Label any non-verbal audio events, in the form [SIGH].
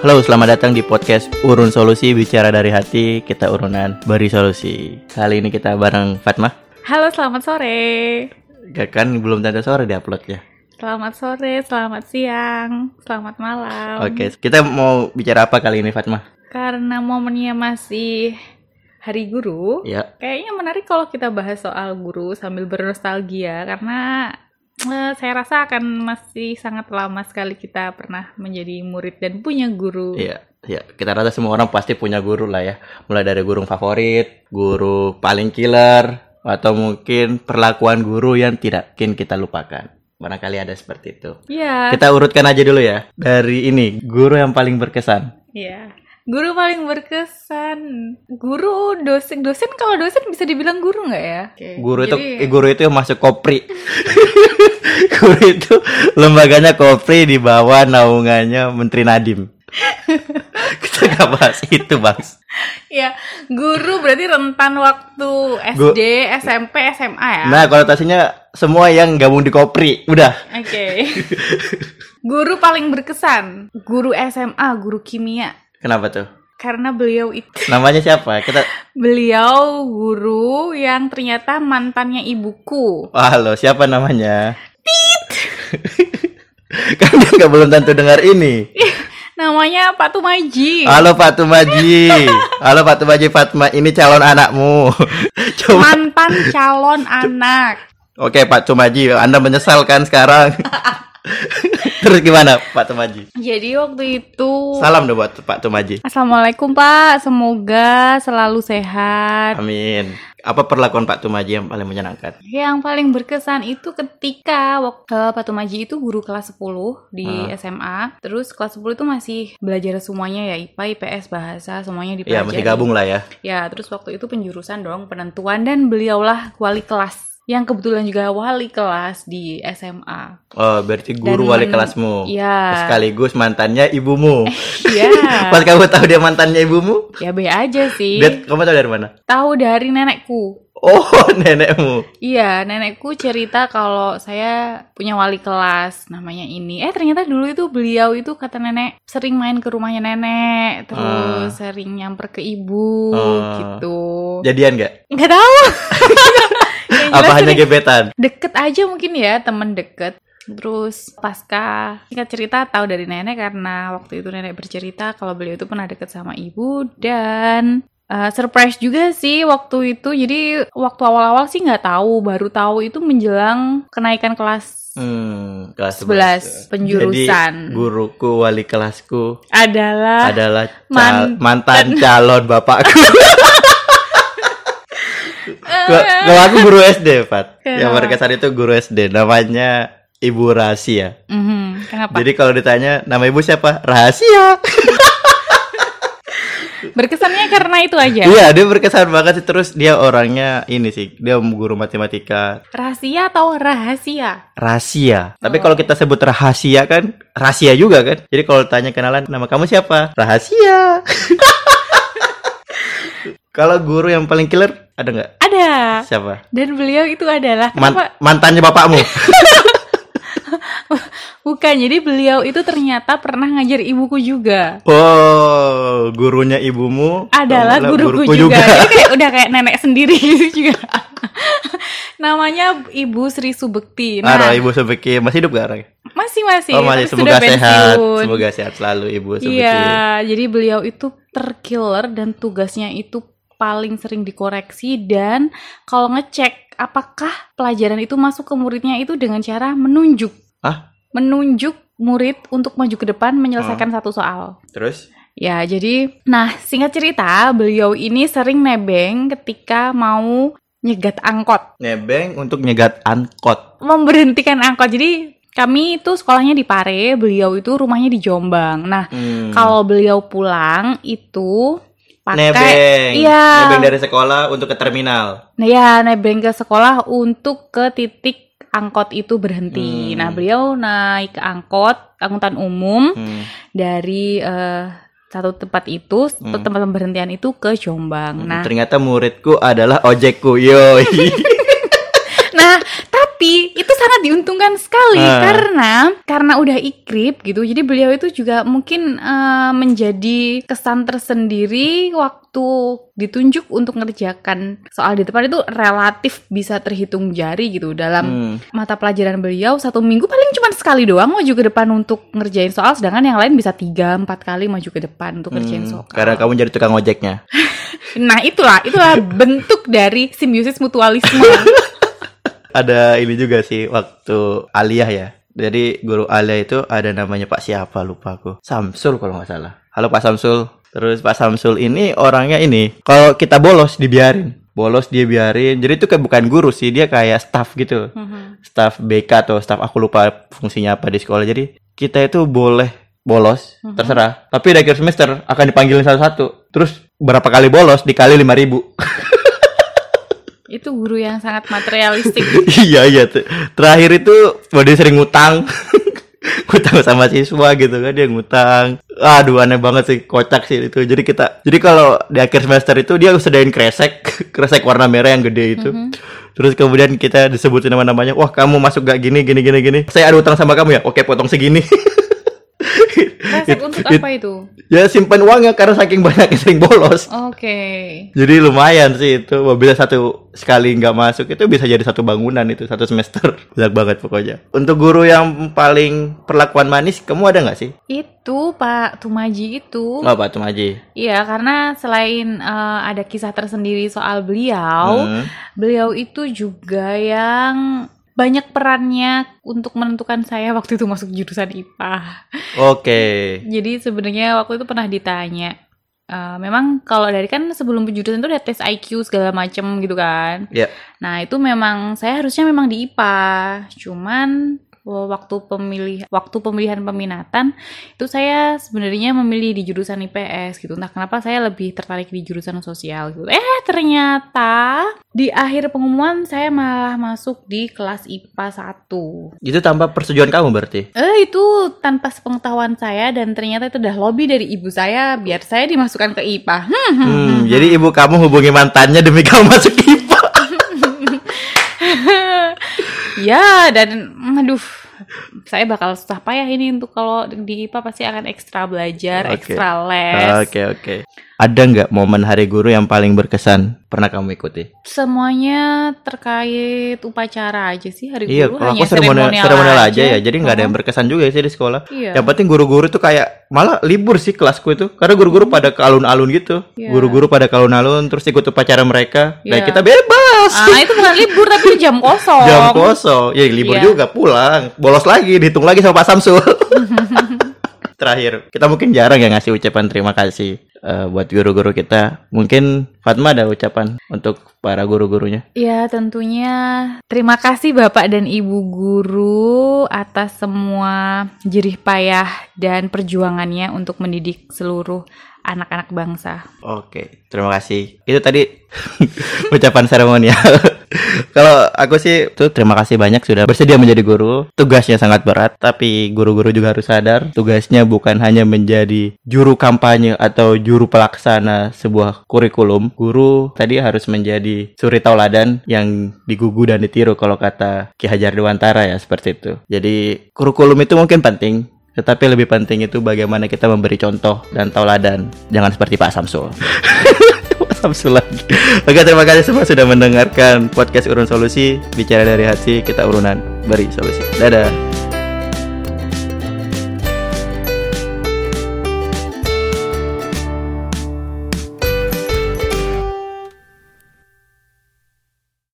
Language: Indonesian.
Halo, selamat datang di podcast Urun Solusi Bicara dari Hati. Kita urunan beri solusi. Kali ini kita bareng Fatma. Halo, selamat sore. Gak kan belum tanda sore di upload ya. Selamat sore, selamat siang, selamat malam. Oke, kita mau bicara apa kali ini Fatma? Karena momennya masih Hari Guru, Ya. kayaknya menarik kalau kita bahas soal guru sambil bernostalgia karena eh, saya rasa akan masih sangat lama sekali kita pernah menjadi murid dan punya guru. Iya, ya. Kita rasa semua orang pasti punya guru lah ya. Mulai dari guru favorit, guru paling killer, atau mungkin perlakuan guru yang tidak mungkin kita lupakan. Barangkali ada seperti itu. Iya. Kita urutkan aja dulu ya. Dari ini, guru yang paling berkesan. Iya. Guru paling berkesan. Guru, dosen, dosen kalau dosen bisa dibilang guru nggak ya? Oke, Guru itu jadi- eh, guru itu yang masuk Kopri. [LAUGHS] [LAUGHS] guru itu lembaganya Kopri di bawah naungannya Menteri Nadim. [LAUGHS] Kita nggak bahas itu, Bang. Ya, guru berarti rentan waktu Gu- SD, SMP, SMA ya. Nah, konotasinya semua yang gabung di Kopri. Udah. Oke. [LAUGHS] guru paling berkesan, guru SMA, guru kimia. Kenapa tuh? Karena beliau itu Namanya siapa? Kita beliau guru yang ternyata mantannya ibuku. Halo, siapa namanya? [LAUGHS] kan dia nggak belum tentu dengar ini. [LAUGHS] Namanya Pak Tumaji. Halo Pak Tumaji. [LAUGHS] Halo Pak Tumaji Fatma, ini calon anakmu. Coba. Mantan calon anak. Oke Pak Tumaji, Anda menyesal kan sekarang? Terus gimana Pak Tumaji? Jadi waktu itu Salam dong buat Pak Tumaji. Assalamualaikum Pak, semoga selalu sehat. Amin. Apa perlakuan Pak Tumaji yang paling menyenangkan? Yang paling berkesan itu ketika waktu eh, Pak Tumaji itu guru kelas 10 di Ah. SMA. Terus kelas 10 itu masih belajar semuanya ya, IPA, IPS, bahasa, semuanya Ya dipelajari. masih gabung lah ya. Ya, terus waktu itu penjurusan dong, penentuan dan beliaulah wali kelas yang kebetulan juga wali kelas di SMA. Oh berarti guru Dan wali kelasmu. Iya. Sekaligus mantannya ibumu. [LAUGHS] Iya. Pas kamu tahu dia mantannya ibumu, ya be aja sih. dia kamu tahu dari mana? Tahu dari nenekku. Oh [LAUGHS] nenekmu. Iya, nenekku cerita kalau saya punya wali kelas namanya ini. Eh ternyata dulu itu beliau itu kata nenek sering main ke rumahnya nenek, terus sering nyamper ke ibu Ah. gitu. Jadian nggak? Nggak tahu. [LAUGHS] Apa hanya gebetan? deket aja mungkin ya temen deket. Terus pasca singkat cerita tahu dari nenek karena waktu itu nenek bercerita kalau beliau itu pernah deket sama ibu dan uh, surprise juga sih waktu itu. Jadi waktu awal-awal sih nggak tahu, baru tahu itu menjelang kenaikan kelas Hmm, kelas 11 penjurusan. Jadi guruku wali kelasku adalah adalah cal- Man- mantan calon bapakku. [LAUGHS] Kalau aku guru SD, Pat. Yang Kenapa? berkesan itu guru SD namanya Ibu Rahasia. Mhm, kenapa? Jadi kalau ditanya nama ibu siapa? Rahasia. [LAUGHS] Berkesannya karena itu aja. Iya, dia berkesan banget sih terus dia orangnya ini sih, dia guru matematika Rahasia atau rahasia? rahasia. Tapi Oh. kalau kita sebut rahasia kan rahasia juga kan. Jadi kalau tanya kenalan nama kamu siapa? Rahasia. [LAUGHS] kalau guru yang paling killer ada nggak? Ada. Siapa? Dan beliau itu adalah Man- kenapa? mantannya bapakmu. [LAUGHS] Bukan, jadi beliau itu ternyata pernah ngajar ibuku juga. Oh, gurunya ibumu Adalah adalah guruku, juga. Jadi kayak [LAUGHS] udah kayak nenek sendiri gitu juga. Namanya Ibu Sri Subekti. Nah, Nah, ibu Subeki masih hidup gak orang? masih masih. Oh masih semoga sudah sehat, pensiun. semoga sehat selalu ibu Subeki. Iya, jadi beliau itu terkiller dan tugasnya itu paling sering dikoreksi dan kalau ngecek apakah pelajaran itu masuk ke muridnya itu dengan cara menunjuk. Hah? Menunjuk murid untuk maju ke depan menyelesaikan satu soal. Terus? Ya, jadi nah singkat cerita beliau ini sering nebeng ketika mau nyegat angkot, Nebeng untuk nyegat angkot. memberhentikan angkot. Jadi kami itu sekolahnya di Pare, beliau itu rumahnya di Jombang. Nah, Hmm. kalau beliau pulang itu pakai nebeng, Iya. nebeng dari sekolah untuk ke terminal. Nah ya nebeng ke sekolah untuk ke titik angkot itu berhenti. Hmm. Nah beliau naik ke angkot angkutan umum Hmm. dari eh, satu tempat itu Hmm. tempat pemberhentian itu ke Jombang. Nah Ternyata muridku adalah ojekku. Yo. [LAUGHS] nah tapi itu sangat diuntungkan sekali Ah. karena karena udah ikrip gitu. Jadi beliau itu juga mungkin eh, menjadi kesan tersendiri waktu ditunjuk untuk ngerjakan soal di depan itu relatif bisa terhitung jari gitu dalam Hmm. mata pelajaran beliau satu minggu paling cuma sekali doang maju ke depan untuk ngerjain soal sedangkan yang lain bisa tiga empat kali maju ke depan untuk ngerjain Hmm, soal. Karena kamu jadi tukang ojeknya. [LAUGHS] Nah itulah itulah [LAUGHS] bentuk dari simbiosis mutualisme. [LAUGHS] Ada ini juga sih waktu aliyah ya. Jadi guru aliyah itu ada namanya Pak siapa lupa aku. Samsul kalau nggak salah. Halo Pak Samsul. Terus Pak Samsul ini orangnya ini kalau kita bolos dibiarin. Bolos dia biarin. Jadi itu kayak bukan guru sih, dia kayak staff gitu. Mhm. Staff BK atau staff aku lupa fungsinya apa di sekolah. Jadi kita itu boleh bolos, Mhm. terserah. Tapi di akhir semester akan dipanggilin satu-satu. Terus berapa kali bolos dikali 5000 [LAUGHS] Itu guru yang sangat materialistik. [LAUGHS] iya iya. Terakhir itu dia sering ngutang. [LAUGHS] ngutang sama siswa gitu kan dia ngutang. Aduh aneh banget sih kocak sih itu. Jadi kita jadi kalau di akhir semester itu dia sediain kresek, [LAUGHS] kresek warna merah yang gede itu. Mhm. Terus kemudian kita disebutin nama-namanya. Wah, kamu masuk gak gini gini gini gini. Saya ada utang sama kamu ya. Oke, potong segini. Resek untuk It- apa itu? ya simpan uangnya karena saking banyaknya sering bolos. Oke. Jadi lumayan sih itu. Bila satu sekali nggak masuk itu bisa jadi satu bangunan itu satu semester. [LAUGHS] Banyak banget pokoknya. Untuk guru yang paling perlakuan manis, kamu ada nggak sih? Itu Pak Tumaji itu. Oh, Pak Tumaji. Iya, karena selain eh, ada kisah tersendiri soal beliau, Hmm. beliau itu juga yang banyak perannya untuk menentukan saya waktu itu masuk jurusan IPA. Oke. Jadi sebenarnya waktu itu pernah ditanya, eh, memang kalau dari kan sebelum jurusan itu ada tes IQ segala macem gitu kan. Ya. Nah itu memang saya harusnya memang di IPA, cuman waktu pemilih waktu pemilihan peminatan itu saya sebenarnya memilih di jurusan IPS gitu. Nah kenapa saya lebih tertarik di jurusan sosial gitu? Eh ternyata di akhir pengumuman saya malah masuk di kelas IPA 1 Itu tanpa persetujuan kamu berarti? Eh itu tanpa sepengetahuan saya dan ternyata itu udah lobby dari ibu saya biar saya dimasukkan ke IPA. Hmm, Hmm, jadi ibu kamu hubungi mantannya demi kamu masuk IPA. [LAUGHS] ya dan aduh saya bakal susah payah ini untuk kalau di IPA pasti akan ekstra belajar, Oke. ekstra les. Oke, oke. Ada nggak momen hari guru yang paling berkesan pernah kamu ikuti? Semuanya terkait upacara aja sih hari Iya, guru kalau hanya aku seremonial, seremonial aja ya. Jadi nggak ada yang Oh, berkesan juga sih di sekolah. Iya. Yang penting guru-guru tuh kayak malah libur sih kelasku itu. Karena guru-guru pada ke alun-alun gitu. Iya. Guru-guru pada ke alun-alun terus ikut upacara mereka. Nah, Iya. kita bebas. Ah, itu bukan libur tapi jam kosong. [LAUGHS] Jam kosong. Ya libur Iya. juga pulang. Bolos lagi, dihitung lagi sama Pak Samsul. [LAUGHS] Terakhir, kita mungkin jarang ya ngasih ucapan terima kasih eh, buat guru-guru kita. Mungkin Fatma ada ucapan untuk para guru-gurunya. Ya tentunya terima kasih Bapak dan Ibu guru atas semua jerih payah dan perjuangannya untuk mendidik seluruh anak-anak bangsa. Oke, terima kasih. Itu tadi [LAUGHS] ucapan seremonial. [LAUGHS] Kalau aku sih tuh terima kasih banyak sudah bersedia menjadi guru. Tugasnya sangat berat, tapi guru-guru juga harus sadar tugasnya bukan hanya menjadi juru kampanye atau juru pelaksana sebuah kurikulum. Guru tadi harus menjadi suri tauladan yang digugu dan ditiru kalau kata Ki Hajar Dewantara ya seperti itu. Jadi kurikulum itu mungkin penting, tetapi lebih penting itu bagaimana kita memberi contoh dan tauladan. Jangan seperti Pak Samsul. [LAUGHS] Pak Samsul lagi. Terima kasih semua sudah mendengarkan podcast Urun Solusi. Bicara dari hati, kita urunan beri solusi. Dadah.